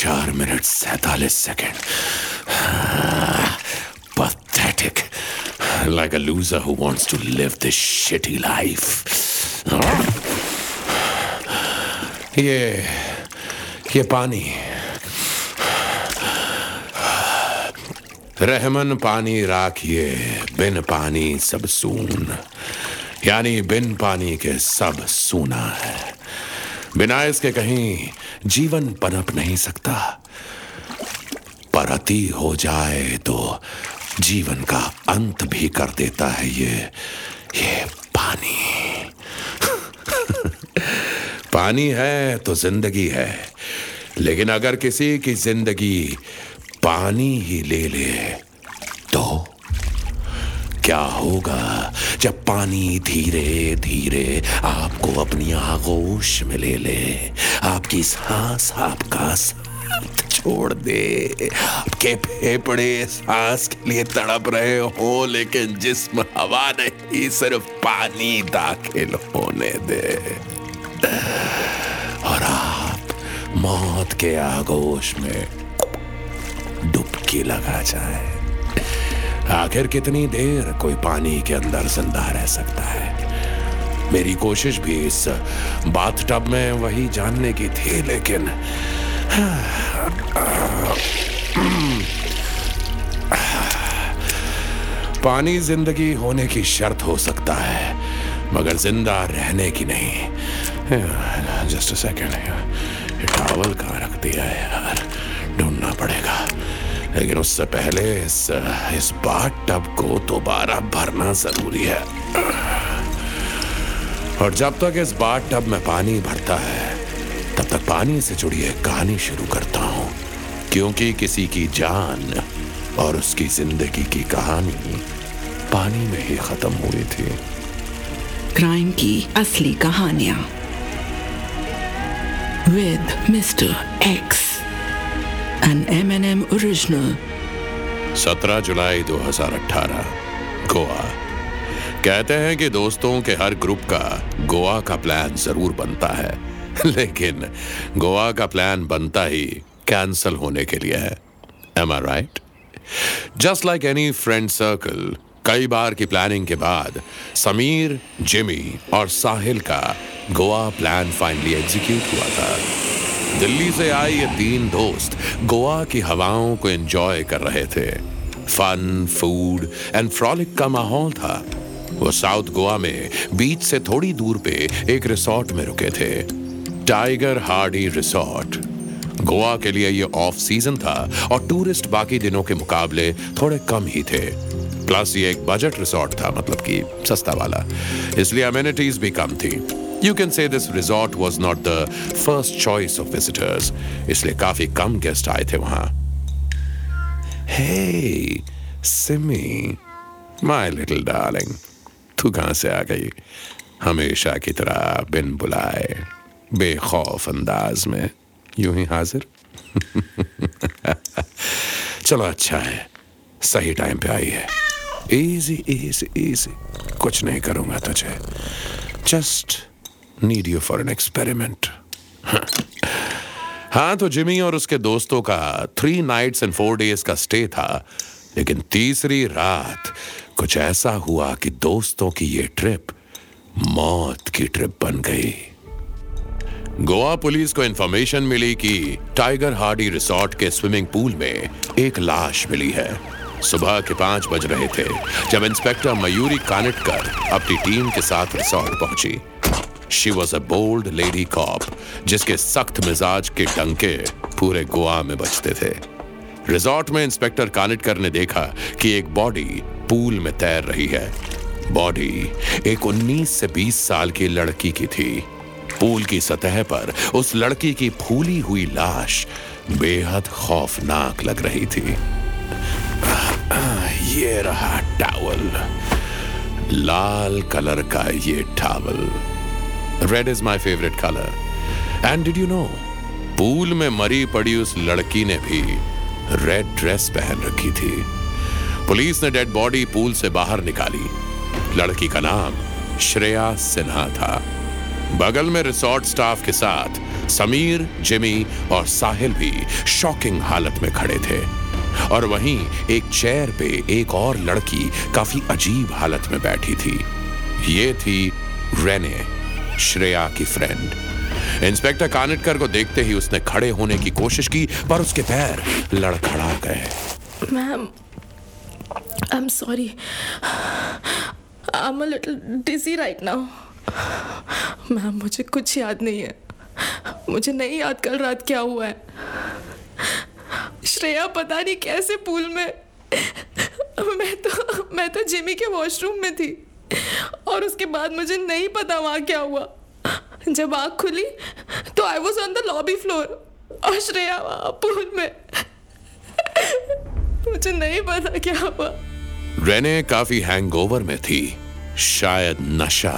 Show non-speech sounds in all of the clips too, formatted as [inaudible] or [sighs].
चार मिनट सैतालीस second. Pathetic like a loser who wants to live this shitty life ये ये पानी। रहमन पानी राखिए, बिन पानी सब सून। यानी बिन पानी के सब सूना है। बिना इसके कहीं जीवन पनप नहीं सकता। परती हो जाए तो जीवन का अंत भी कर देता है ये ये पानी। [laughs] पानी है तो ज़िंदगी है, लेकिन अगर किसी की ज़िंदगी पानी ही ले ले तो क्या होगा? जब पानी धीरे धीरे आपको अपनी आगोश में ले ले, आपकी सांस आपका साथ छोड़ दे। आपके फेफड़े सांस के लिए तड़प रहे हो, लेकिन जिस्म हवा नहीं, सिर्फ़ पानी दाखिल होने दे। और आप मौत के आगोश में डुबकी लगा जाए। आखिर कितनी देर कोई पानी के अंदर ज़िंदा रह सकता है? मेरी कोशिश भी इस बाथ टब में वही जानने की थी, लेकिन पानी ज़िंदगी होने की शर्त हो सकता है, मगर ज़िंदा रहने की नहीं। जस्ट सेकेंड टावल कहाँ रख दिया है? लेकिन उससे पहले इस इस बाट टब को दोबारा भरना ज़रूरी है। और जब तक इस बाट टब में पानी भरता है, तब तक पानी से जुड़ी एक कहानी शुरू करता हूँ। क्योंकि किसी की जान और उसकी ज़िंदगी की कहानी पानी में ही खत्म हुई थी। क्राइम की असली कहानियाँ। With mister X. N M original 17 जुलाई 2018 गोवा। कहते हैं कि दोस्तों के हर ग्रुप का गोवा का प्लान ज़रूर बनता है, [laughs] लेकिन गोवा का प्लान बनता ही कैंसल होने के लिए है। Am I right just like any friend circle कई बार की प्लानिंग के बाद समीर, जिमी और साहिल का गोवा प्लान फाइनली एग्जीक्यूट हुआ था। दिल्ली से आए ये तीन दोस्त गोवा की हवाओं को एंजॉय कर रहे थे। फन फ़ूड एंड फ्रॉलिक का माहौल था। वो साउथ गोवा में बीच से थोड़ी दूर पे एक रिसोर्ट में रुके थे। टाइगर हार्डी रिसोर्ट गोवा के लिए ये ऑफ़ सीज़न था और टूरिस्ट बाकी दिनों के मुकाबले थोड़े कम ही थे। प्लस ये एक बजट रिसोर्ट था मतलब कि सस्ता वाला। इसलिए अमेनिटीज भी कम थी। You can say this resort was not the first choice of visitors इसलिए काफ़ी कम गेस्ट आए थे वहाँ। Hey Simi my little darling तू कहाँ से आ गई? हमेशा की तरह बिन बुलाए, बेखौफ अंदाज में। यूँ ही हाजिर? [laughs] चलो अच्छा है। सही टाइम पे आई है। इजी इजी इजी कुछ नहीं करूँगा तुझे। Just need you for an experiment हाँ तो जिमी और उसके दोस्तों का three nights and four days का स्टे था, लेकिन तीसरी रात कुछ ऐसा हुआ कि दोस्तों की ये ट्रिप मौत की ट्रिप बन गई। गोवा पुलिस को इंफॉर्मेशन मिली कि टाइगर हार्डी रिसोर्ट के स्विमिंग पूल में एक लाश मिली है। सुबह के पाँच बज रहे थे, जब इंस्पेक्टर मयूरी कानिटकर अपनी टीम के साथ रिसोर्ट पहुँची। She was a bold lady cop जिसके सख्त मिजाज के डंके पूरे गोवा में बजते थे। रिजॉर्ट में इंस्पेक्टर कानिटकर ने देखा कि एक बॉडी पूल में तैर रही है। बॉडी एक 19 से 20 साल की लड़की की थी। पूल की सतह पर उस लड़की की फूली हुई लाश बेहद खौफनाक लग रही थी। ये रहा टावल लाल कलर का ये towel red is my favourite colour and did you know pool में मरी पड़ी उस लड़की ने भी रेड ड्रेस पहन रखी थी पुलिस ने डेड बॉडी पूल से बाहर निकाली लड़की का नाम श्रेया सिन्हा था बगल में रिसोर्ट स्टाफ के साथ समीर जिमी और साहिल भी शॉकिंग हालत में खड़े थे और वहीं एक चेयर पे एक और लड़की काफ़ी अजीब हालत में बैठी थी ये थी रेने श्रेया की फ्रेंड इंस्पेक्टर कानिटकर को देखते ही उसने खड़े होने की कोशिश की, पर उसके पैर लड़खड़ा गए। Ma'am I am sorry I am a little dizzy right now ma'am मुझे कुछ याद नहीं है। मुझे नहीं याद कल रात क्या हुआ है। श्रेया पता नहीं कैसे पूल में मैं तो मैं तो जिमी के वॉशरूम में थी। और उसके बाद मुझे नहीं पता वहाँ क्या हुआ। जब आँख खुली तो I was on the lobby floor और श्रेया वहाँ पूल में। मुझे नहीं पता क्या हुआ। रेने काफ़ी हैंगओवर में थी। शायद नशा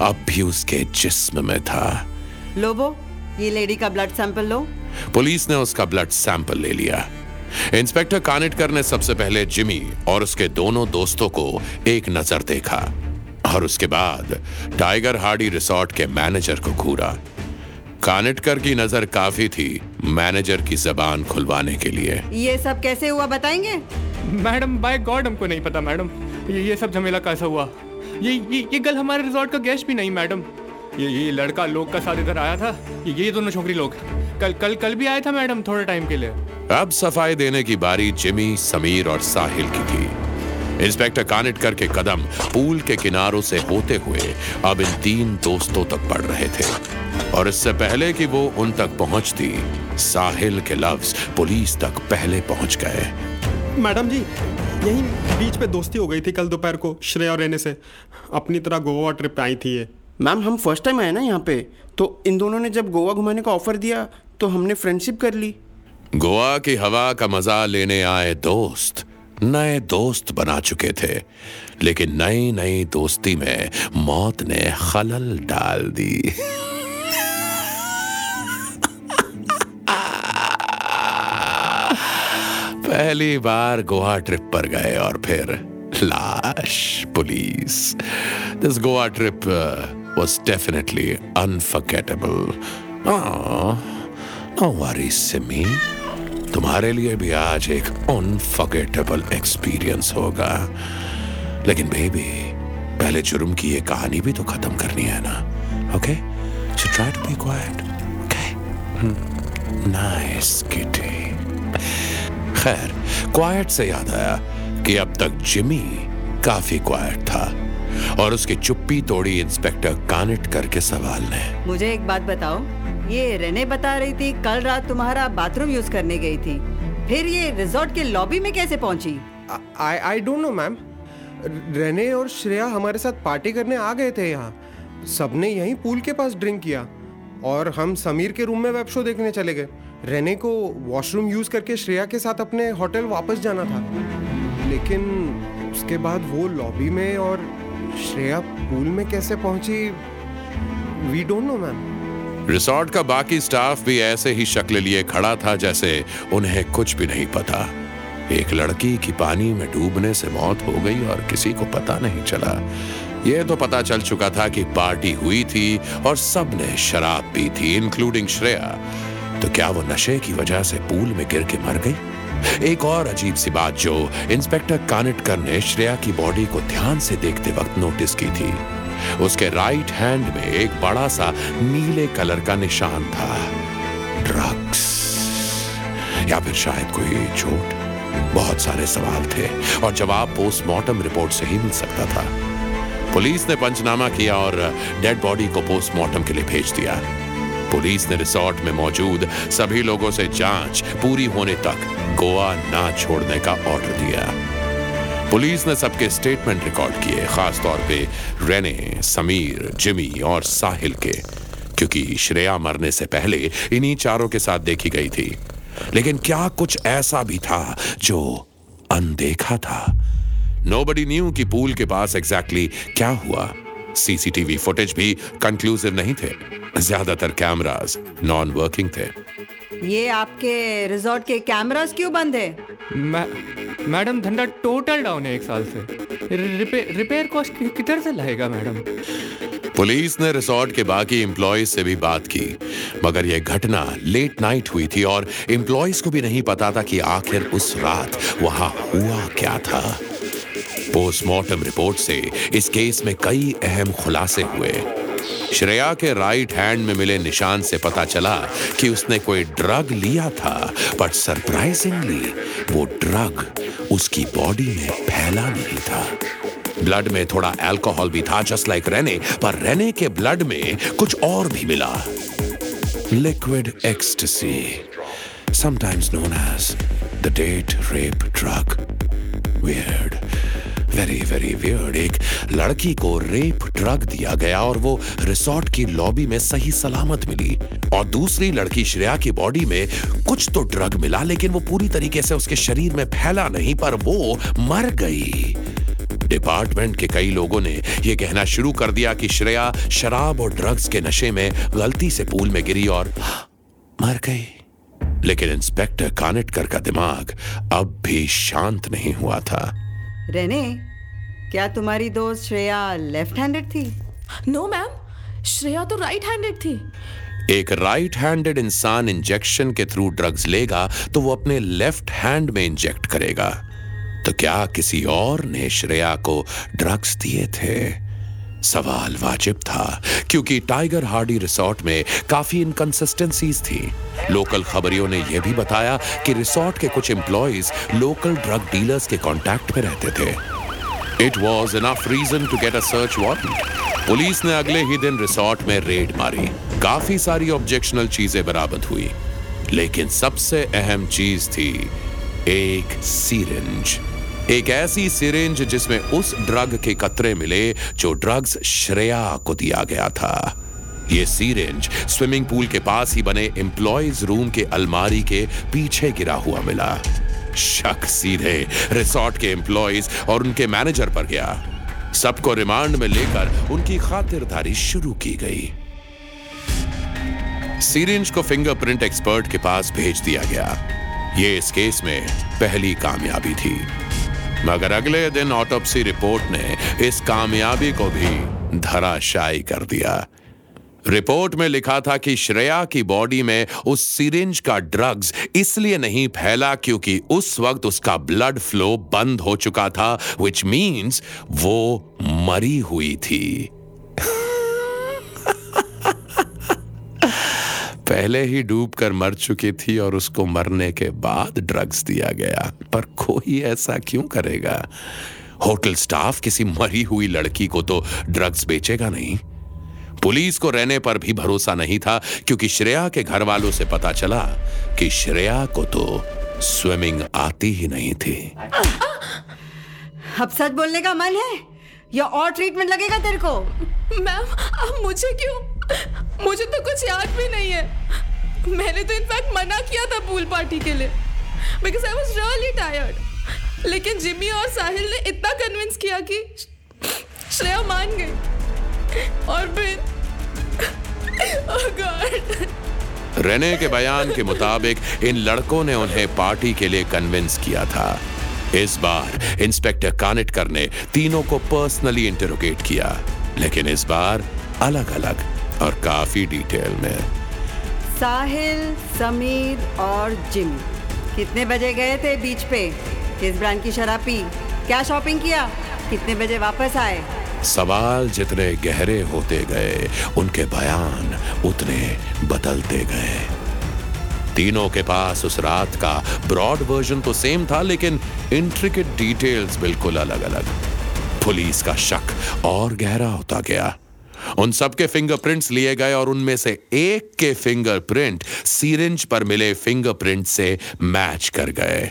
अब भी उसके जिस्म में था। लोबो ये लेडी का ब्लड सैंपल लो। पुलिस ने उसका ब्लड सैंपल ले लिया। इंस्पेक्टर कानिटकर ने सबसे पहले जिमी और उसके दोनों दोस्तों को एक नज़र देखा। और उसके बाद टाइगर हार्डी रिसोर्ट के मैनेजर को घूरा। कानिटकर की नज़र काफ़ी थी मैनेजर की जबान खुलवाने के लिए। ये सब कैसे हुआ बताएँगे? मैडम बाय गॉड हमको नहीं पता मैडम। ये ये सब झमेला कैसा हुआ? ये ये ये कल हमारे रिजॉर्ट का गेस्ट भी नहीं मैडम। ये ये लड़का लोग का साथ इधर आया था। ये ये दोनों छोकरी लोग। कल कल कल भी आया था मैडम थोड़े टाइम के लिए। अब सफ़ाई देने की बारी जिमी समीर और साहिल की थी। इंस्पेक्टर कानिटकर के कदम पूल के किनारों से होते हुए अब इन तीन दोस्तों तक पड़ रहे थे। और इससे पहले कि वो उन तक पहुँचती साहिल के लफ्ज पुलिस तक पहले पहुँच गए। मैडम जी यहीं बीच पे दोस्ती हो गई थी कल दोपहर को श्रेया और रेने से। अपनी तरह गोवा ट्रिप आई थी ये। मैम हम फ़र्स्ट टाइम आए ना यहाँ पे। तो इन दोनों ने जब गोवा घुमाने का ऑफ़र दिया तो हमने फ्रेंडशिप कर ली। गोवा की हवा का मज़ा लेने आए दोस्त। नए दोस्त बना चुके थे लेकिन नई नई दोस्ती में मौत ने खलल डाल दी पहली बार गोवा ट्रिप पर गए और फिर लाश police this Goa trip was definitely unforgettable. Oh, no. तुम्हारे लिए भी आज एक अनफॉरगेटेबल एक्सपीरियंस होगा। लेकिन बेबी पहले जुर्म की ये कहानी भी तो खत्म करनी है ना? Okay so try to be quite okay nice Kitty खैर क्वाइट से याद आया कि अब तक जिमी काफ़ी क्वाइट था और उसकी चुप्पी तोड़ी इंस्पेक्टर कानिट करके सवाल ने। मुझे एक बात बताओ ये रेने बता रही थी, कल रात तुम्हारा बाथरूम यूज़ करने गई थी। फिर ये रिजॉर्ट के लॉबी में कैसे पहुँची? I I don't know ma'am Renee और श्रेया हमारे साथ पार्टी करने आ गए थे यहाँ। सबने यहीं पूल के पास ड्रिंक किया और हम समीर के रूम में वेब शो देखने चले गए। रेने को वॉशरूम यूज़ करके श्रेया के साथ अपने होटल वापस जाना था। लेकिन उसके बाद वो लॉबी में और श्रेया पूल में कैसे पहुँची we don't know ma'am resort का बाकी स्टाफ भी ऐसे ही शक्ल लिए खड़ा था जैसे उन्हें कुछ भी नहीं पता। एक लड़की की पानी में डूबने से मौत हो गई और किसी को पता नहीं चला। यह तो पता चल चुका था कि पार्टी हुई थी और सबने शराब पी थी इंक्लूडिंग श्रेया। तो क्या वो नशे की वजह से पूल में गिर के मर गई? एक और अजीब सी बात जो इंस्पेक्टर कानिटकर ने श्रेया की बॉडी को ध्यान से देखते वक्त नोटिस की थी। उसके राइट हैंड में एक बड़ा सा नीले कलर का निशान था। ड्रग्स या फिर शायद कोई चोट। बहुत सारे सवाल थे और जवाब पोस्टमार्टम रिपोर्ट से ही मिल सकता था। पुलिस ने पंचनामा किया और डेड बॉडी को पोस्टमार्टम के लिए भेज दिया। पुलिस ने रिसोर्ट में मौजूद सभी लोगों से जाँच पूरी होने तक गोवा ना छोड़ने का ऑर्डर दिया। पुलिस ने सबके स्टेटमेंट रिकॉर्ड किए, खास तौर पे रेने, समीर, जिमी और साहिल के। क्योंकि श्रेया मरने से पहले इन्हीं चारों के साथ देखी गई थी। लेकिन क्या कुछ ऐसा भी था जो अनदेखा था? नोबडी न्यू कि पूल के पास एग्जैक्टली exactly क्या हुआ। सीसीटीवी फुटेज भी कंक्लूसिव नहीं थे। ज़्यादातर कैमरास नॉन वर्किंग थे। ये आपके रिजॉर्ट के कैमरास क्यों बंद है? मैडम, धंधा टोटल डाउन है एक साल से। रिपेयर रिपेयर कॉस्ट किधर से लाएगा मैडम? पुलिस ने रिसोर्ट के बाकी एम्प्लॉयज़ से भी बात की, मगर यह घटना लेट नाइट हुई थी और एम्प्लॉयज़ को भी नहीं पता था कि आखिर उस रात वहाँ हुआ क्या था। पोस्टमार्टम रिपोर्ट से इस केस में कई अहम खुलासे हुए। श्रेया के राइट हैंड में मिले निशान से पता चला कि उसने कोई ड्रग लिया था बट सरप्राइजिंगली वो ड्रग उसकी बॉडी में फैला नहीं था। ब्लड में थोड़ा अल्कोहल भी था जस्ट लाइक रेने पर रेने के ब्लड में कुछ और भी मिला। Liquid ecstasy sometimes known as the date rape drug, weird very very weird एक लड़की को रेप ड्रग दिया गया और वो रिसोर्ट की लॉबी में सही सलामत मिली। और दूसरी लड़की श्रेया की बॉडी में कुछ तो ड्रग मिला, लेकिन वो पूरी तरीके से उसके शरीर में फैला नहीं, पर वो मर गई। डिपार्टमेंट के कई लोगों ने यह कहना शुरू कर दिया कि श्रेया शराब और ड्रग्स के नशे में गलती से पूल में गिरी और मर गई। लेकिन इंस्पेक्टर कानेटकर का दिमाग अब भी शांत नहीं हुआ था। रेने क्या तुम्हारी दोस्त श्रेया लेफ़्ट हैंडेड थी? नो मैम श्रेया तो राइट हैंडेड थी। एक राइट हैंडेड इंसान इंजेक्शन के थ्रू ड्रग्स लेगा तो वो अपने लेफ़्ट हैंड में इंजेक्ट करेगा। तो क्या किसी और ने श्रेया को ड्रग्स दिए थे? सवाल वाजिब था, क्योंकि टाइगर हार्डी रिसोर्ट में काफ़ी इनकंसिस्टेंसीज थी। लोकल खबरियों ने यह भी बताया कि रिसोर्ट के कुछ एम्प्लॉयज़ लोकल ड्रग डीलर्स के कांटेक्ट में रहते थे। It was enough reason to get a search warrant police ने अगले ही दिन रिसोर्ट में रेड मारी। काफ़ी सारी ऑब्जेक्शनल चीज़ें बरामद हुई। लेकिन सबसे अहम चीज़ थी एक सीरेंज एक ऐसी सिरिंज जिसमें उस ड्रग के कतरे मिले जो ड्रग्स श्रेया को दिया गया था। ये सीरेंज स्विमिंग पूल के पास ही बने एम्प्लॉयज़ रूम के अलमारी के पीछे गिरा हुआ मिला। शक सीधे रिसोर्ट के एम्प्लॉयज़ और उनके मैनेजर पर गया। सबको रिमांड में लेकर उनकी खातिरदारी शुरू की गई। सीरेंज को फिंगरप्रिंट एक्सपर्ट के पास भेज दिया गया। ये इस केस में पहली कामयाबी थी। मगर अगले दिन ऑटोप्सी रिपोर्ट ने इस कामयाबी को भी धराशायी कर दिया। रिपोर्ट में लिखा था कि श्रेया की बॉडी में उस सिरिंज का ड्रग्स इसलिए नहीं फैला क्योंकि उस वक्त उसका ब्लड फ्लो बंद हो चुका था विच मींस वो मरी हुई थी। पहले ही डूब कर मर चुकी थी और उसको मरने के बाद ड्रग्स दिया गया। पर कोई ऐसा क्यों करेगा? होटल स्टाफ किसी मरी हुई लड़की को तो ड्रग्स बेचेगा नहीं। पुलिस को रहने पर भी भरोसा नहीं था क्योंकि श्रेया के घर वालों से पता चला कि श्रेया को तो स्विमिंग आती ही नहीं थी। अब सच बोलने का मन है? या और ट्रीटमेंट लगेगा तेरे को? मैम अब मुझे क्यों मुझे तो कुछ याद भी नहीं है। मैंने तो इनफैक्ट मना किया था पूल पार्टी के लिए। Because I was really tired लेकिन जिमी और साहिल ने इतना कन्विंस किया कि श्रेया मान गई। और फिर oh रेने के बयान के मुताबिक इन लड़कों ने उन्हें पार्टी के लिए कन्विंस किया था। इस बार इंस्पेक्टर कानेटकर ने तीनों को पर्सनली इंटरोगेट किया। लेकिन इस बार अलग अलग और काफ़ी डिटेल में। साहिल समीर और जिमी। कितने बजे गए थे बीच पे? किस ब्रांड की शराब पी? क्या शॉपिंग किया? कितने बजे वापस आए? सवाल जितने गहरे होते गए उनके बयान उतने बदलते गए। तीनों के पास उस रात का ब्रॉड वर्जन तो सेम था लेकिन इंट्रिकेट डिटेल्स बिल्कुल अलग अलग पुलिस का शक और गहरा होता गया। उन सबके फिंगरप्रिंट्स लिए गए और उनमें से एक के फिंगरप्रिंट सीरेंज पर मिले फिंगरप्रिंट से मैच कर गए।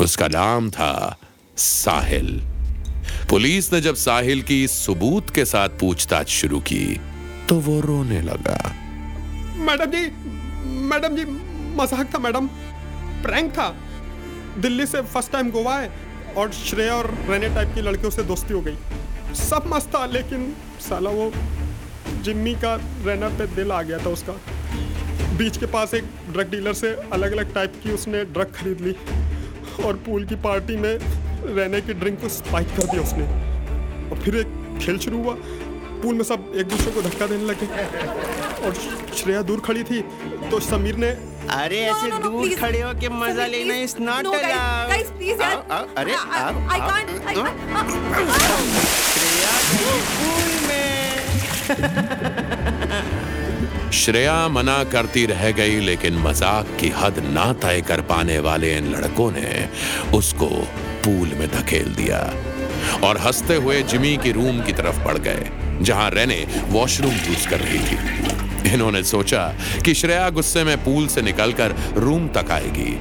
उसका नाम था साहिल। पुलिस ने जब साहिल की सबूत के साथ पूछताछ शुरू की तो वो रोने लगा। मैडम जी मैडम जी, मज़ाक था मैडम। प्रैंक था। दिल्ली से फ़र्स्ट टाइम गोवा है और श्रेया और रेने टाइप की लड़कियों से दोस्ती हो गई। सब मस्त था, लेकिन साला वो जिम्मी का रेना पे दिल आ गया था उसका। बीच के पास एक ड्रग डीलर से अलग अलग टाइप की उसने ड्रग खरीद ली और पूल की पार्टी में रहने की ड्रिंक को स्पाइक कर दिया उसने। और फिर एक खेल शुरू हुआ। पूल में सब एक दूसरे को धक्का देने लगे और श्रेया दूर खड़ी थी। तो समीर ने अरे ऐसे no, no, दूर please. खड़े हो के मज़ा लेना. इज़ नॉट यार. अरे I- I- आओ, श्रेया मना करती रह गई, लेकिन मज़ाक की हद ना तय कर पाने वाले इन लड़कों ने उसको पूल में धकेल दिया और हँसते हुए जिमी की रूम की तरफ़ बढ़ गए, जहाँ रेने वॉशरूम यूज़ कर रही थी। इन्होंने सोचा कि श्रेया गुस्से में पूल से निकलकर रूम तक आएगी,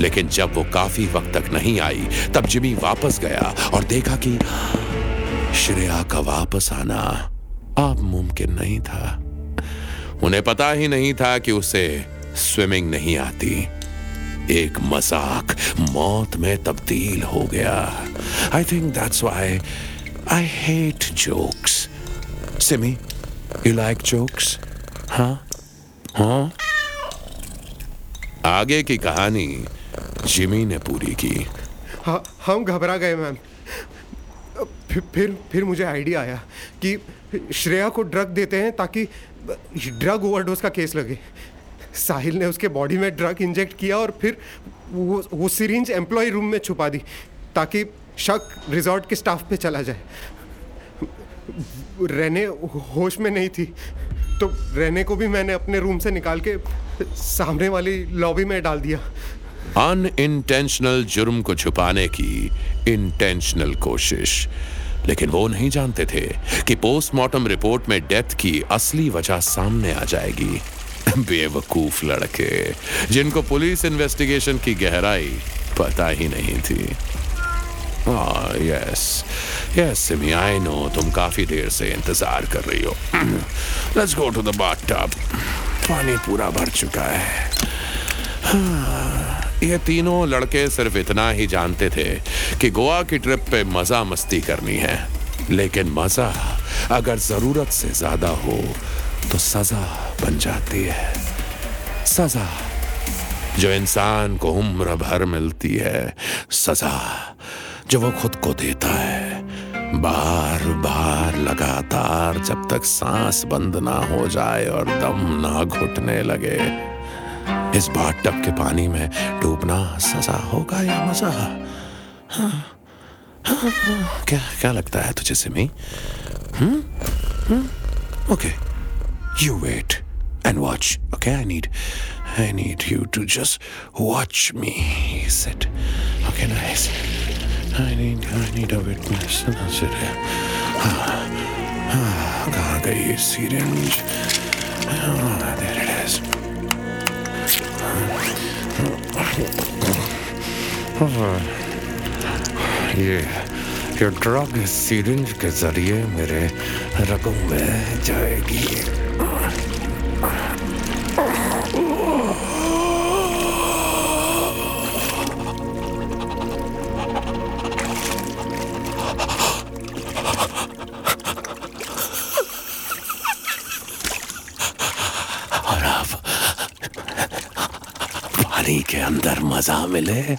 लेकिन जब वो काफ़ी वक्त तक नहीं आई, तब जिमी वापस गया और देखा कि श्रेया का वापस आना अब मुमकिन नहीं था। उन्हें पता ही नहीं था कि उसे स्विमिंग नहीं आती। एक मज़ाक मौत में तब्दील हो गया। I think that's why I hate jokes Simi you like jokes हाँ हाँ आगे की कहानी जिमी ने पूरी की। हाँ हम घबरा गए मैम फिर फिर मुझे आइडिया आया कि श्रेया को ड्रग देते हैं ताकि ड्रग ओवरडोज का केस लगे। साहिल ने उसके बॉडी में ड्रग इंजेक्ट किया और फिर वो वो सिरिंज एम्प्लॉय रूम में छुपा दी, ताकि शक रिजॉर्ट के स्टाफ पे चला जाए। रहने होश में नहीं थी तो रहने को भी मैंने अपने रूम से निकाल के सामने वाली लॉबी में डाल दिया। अनइंटेंशनल जुर्म को छुपाने की इंटेंशनल कोशिश। लेकिन वो नहीं जानते थे कि पोस्टमार्टम रिपोर्ट में डेथ की असली वजह सामने आ जाएगी। [laughs] बेवकूफ़ लड़के, जिनको पुलिस इन्वेस्टिगेशन की गहराई पता ही नहीं थी। Yes yes Simi I know तुम काफ़ी देर से इंतज़ार कर रही हो। लेट्स गो टू द पानी पूरा भर चुका है। [sighs] ये तीनों लड़के सिर्फ़ इतना ही जानते थे कि गोवा की ट्रिप पे मज़ा मस्ती करनी है। लेकिन मज़ा अगर ज़रूरत से ज़्यादा हो तो सजा बन जाती है। सजा जो इंसान को उम्र भर मिलती है, सजा जो वो खुद को देता है। बार बार लगातार जब तक सांस बंद ना हो जाए और दम ना घुटने लगे इस बाट टब के पानी में डूबना सजा होगा या मज़ा? हाँ, हाँ, हाँ, क्या क्या लगता है तुझे Simi? Okay you wait and watch okay I need I need you to just watch me sit okay nice I need I need a witness कहाँ गई सीरेंज देयर इट इज़ ये ये ड्रग सीरिंज के ज़रिए मेरे रगों में जाएगी। मिले